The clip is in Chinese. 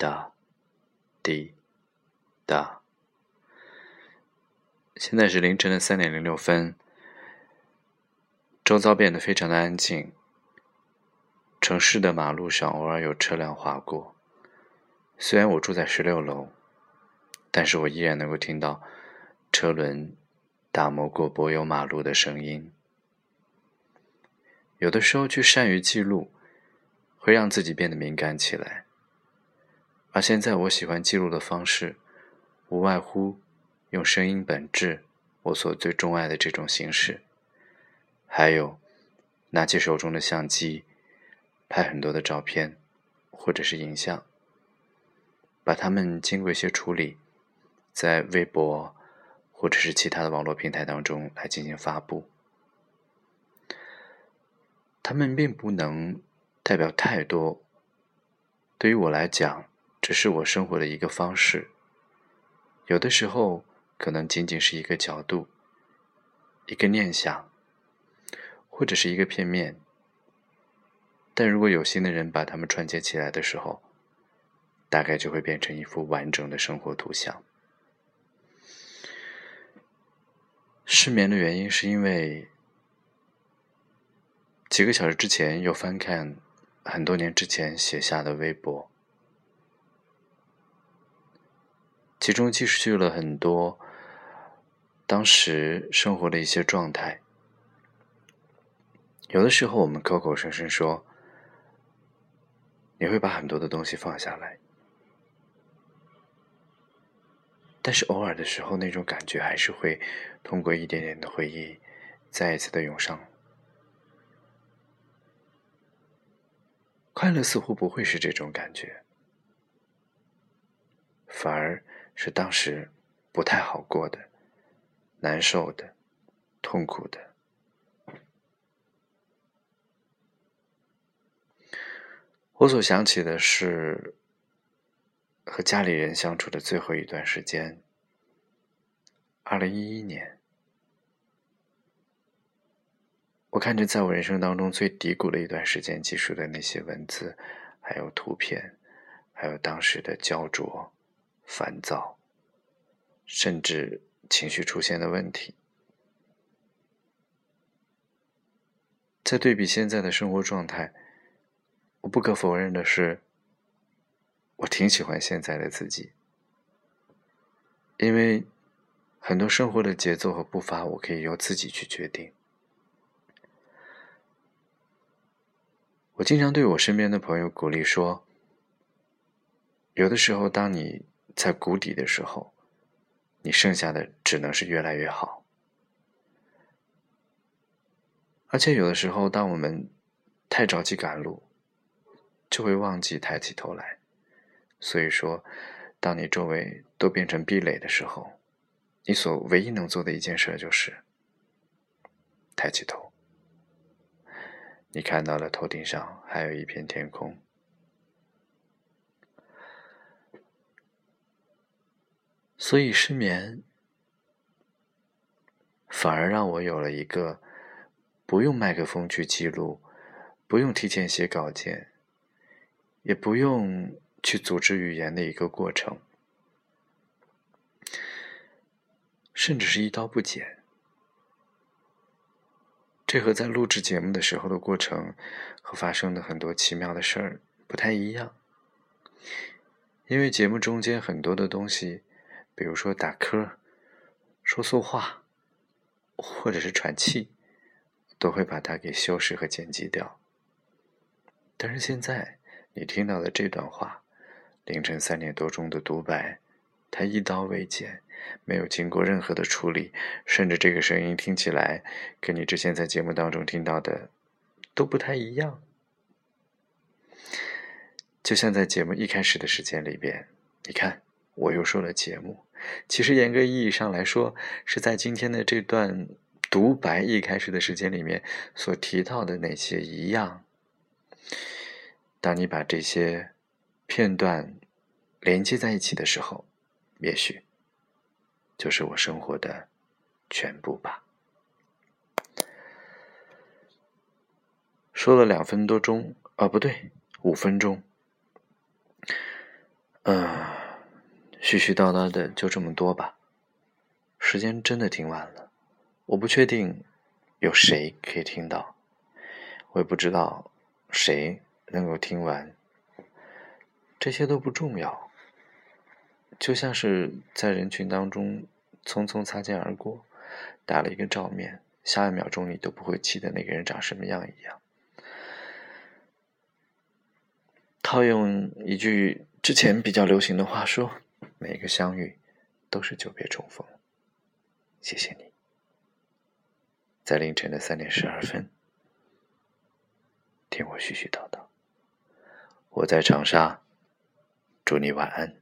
哒，滴，答。现在是凌晨的三点零六分，周遭变得非常的安静。城市的马路上偶尔有车辆划过，虽然我住在十六楼，但是我依然能够听到车轮打磨过柏油马路的声音。有的时候去善于记录，会让自己变得敏感起来。而现在，我喜欢记录的方式，无外乎用声音本质，我所最钟爱的这种形式。还有，拿起手中的相机，拍很多的照片，或者是影像，把它们经过一些处理，在微博或者是其他的网络平台当中来进行发布。它们并不能代表太多，对于我来讲。只是我生活的一个方式，有的时候可能仅仅是一个角度、一个念想，或者是一个片面。但如果有心的人把它们串接起来的时候，大概就会变成一幅完整的生活图像。失眠的原因是因为几个小时之前又翻看很多年之前写下的微博。其中记叙了很多当时生活的一些状态。有的时候，我们口口声声说你会把很多的东西放下来，但是偶尔的时候，那种感觉还是会通过一点点的回忆，再一次的涌上。快乐似乎不会是这种感觉，反而。是当时不太好过的、难受的、痛苦的。我所想起的是和家里人相处的最后一段时间。二零一一年，我看着在我人生当中最低谷的一段时间记述的那些文字，还有图片，还有当时的焦灼。烦躁，甚至情绪出现的问题，在对比现在的生活状态，我不可否认的是，我挺喜欢现在的自己，因为很多生活的节奏和步伐，我可以由自己去决定。我经常对我身边的朋友鼓励说，有的时候，当你在谷底的时候，你剩下的只能是越来越好。而且有的时候，当我们太着急赶路，就会忘记抬起头来。所以说，当你周围都变成壁垒的时候，你所唯一能做的一件事就是抬起头。你看到了头顶上还有一片天空。所以失眠，反而让我有了一个不用麦克风去记录，不用提前写稿件，也不用去组织语言的一个过程，甚至是一刀不剪。这和在录制节目的时候的过程和发生的很多奇妙的事儿不太一样，因为节目中间很多的东西。比如说打磕、说错话，或者是喘气，都会把它给修饰和剪辑掉。但是现在你听到的这段话，凌晨三点多钟的独白，它一刀未剪，没有经过任何的处理，甚至这个声音听起来跟你之前在节目当中听到的都不太一样。就像在节目一开始的时间里边，你看我又说了节目。其实严格意义上来说，是在今天的这段独白一开始的时间里面所提到的那些一样。当你把这些片段连接在一起的时候，也许就是我生活的全部吧。说了两分多钟，啊，不对，五分钟。嗯，絮絮叨叨的就这么多吧。时间真的挺晚了，我不确定有谁可以听到，我也不知道谁能够听完。这些都不重要，就像是在人群当中匆匆擦肩而过，打了一个照面，下一秒钟你都不会记得那个人长什么样一样。套用一句之前比较流行的话说：“每个相遇都是久别重逢。”谢谢你，在凌晨的三点十二分，听我絮絮叨叨。我在长沙，祝你晚安。